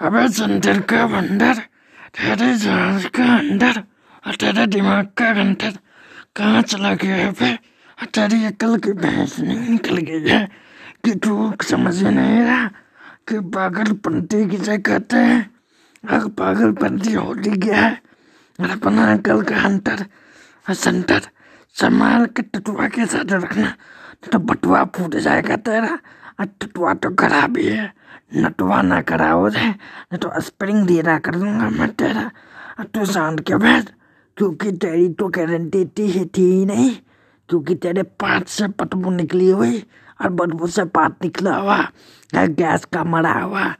अबे संतर का बंदर तेरे जहाज़ का अंदर और तेरे दिमाग का घंटर कहाँ चला गया है बे तेरी अकल की भैंस नहीं निकल गई है कि तू समझ नहीं रहा कि पागलपंती किसे कहते हैं अगर पागलपंती होती क्या है और अपना अकल का अंतर संतर संभाल के टटुआ के साथ रखना तो बटुआ फूट जाएगा तेरा टटुआ तो खराब ही। है नटवा ना कराओ दे नहीं तो स्प्रिंग देना कर दूँगा मैं तेरा। तू शांत के बैठ। क्योंकि तेरी तो गारंटी थी थी ही नहीं। क्योंकि तेरे पात से पटबू निकली हुई और बदबू से पात निकला हुआ। गैस का मरा हुआ।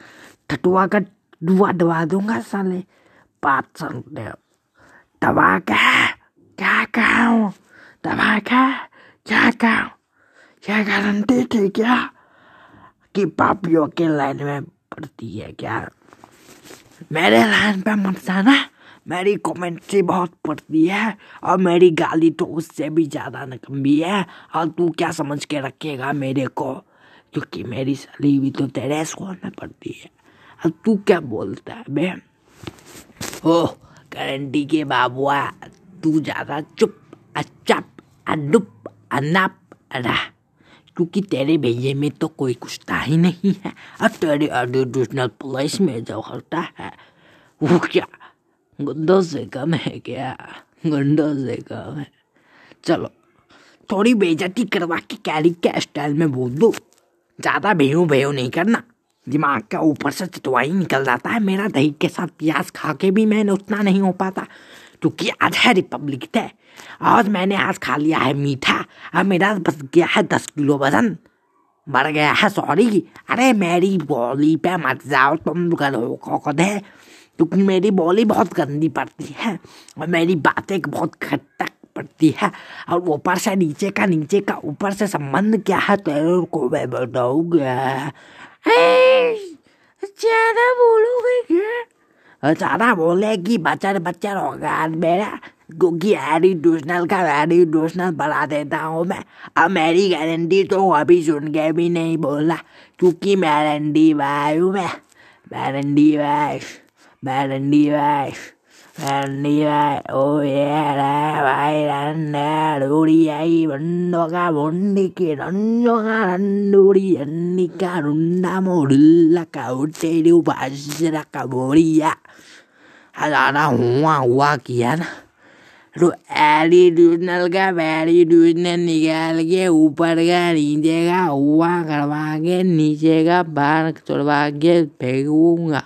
ठटुआ का दुआ दबा दूँगा साले। पात सुनते दबा क्या क्या कहा दबा क्या क्या कहा क्या गारंटी थी क्या? कि पापियों के लाइन में पड़ती है क्या? मेरे लाइन पे मत जाना। मेरी कमेंट्री बहुत पड़ती है और मेरी गाली तो उससे भी ज़्यादा नकम्बी है। और तू क्या समझ के रखेगा मेरे को? क्योंकि मेरी सली भी तो तेरे स्कूल में पड़ती है। और तू क्या बोलता है बे ओह गारंटी के बाबुआ तू ज़्यादा चुप, अचप, अडुप, अनाप, अड़ा। क्योंकि तेरे भैये में तो कोई कुछता ही नहीं है। और तेरे एडिशनल प्लेस में जो होता है, वो क्या? गुंडों से कम है क्या? गुंडों से कम है। चलो, थोड़ी बेजती करवा के कैरी के स्टाइल में बोल दो। ज़्यादा भेहू भेहू नहीं करना। दिमाग का ऊपर से चटवाई निकल जाता है। मेरा दही के साथ प्याज खा के भी मैंने उतना नहीं हो पाता। क्योंकि आज है रिपब्लिक डे आज मैंने आज खा लिया है मीठा। अब मेरा बस गया है दस किलो वज़न। बढ़ गया है सॉरी अरे मेरी बॉली पे मत जाओ, तुम है क्योंकि मेरी बॉली बहुत गंदी पड़ती है और मेरी बातें बहुत खटक पड़ती है। और ऊपर से नीचे का नीचे का, ऊपर से संबंध क्या है, तेरे को मैं बताऊँगा। ज़्यादा बोलोगे क्या? ज़्यादा कि बचर बच्चर होगा मेरा क्योंकि एडिशनल का एडिशनल बढ़ा देता हूँ मैं। अब मेरी गारंटी तो अभी सुन के भी नहीं बोला, क्योंकि मैं रंडी भाई हूँ मैं। मैं रंडी भाई मैं रंडी भाई रंडूरी आई बंडो का बंडी के रंडो का रंडूरी अन्नी का रुंडा मोडुल्ला का उठेरी बाजरा का बोरिया हजारा हुआ हुआ किया ना तो एडिशनल का एडिशनल निकाल के ऊपर का नीचे का हुआ करवा के नीचे का बाहर चढ़वा के फेंकूँगा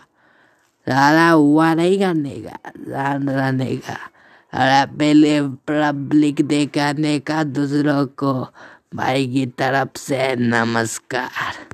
ज़्यादा हुआ नहीं करने का। ध्यान रहने का अरे, पहले पब्लिक दिखाने का दूसरों को भाई की तरफ़ से नमस्कार।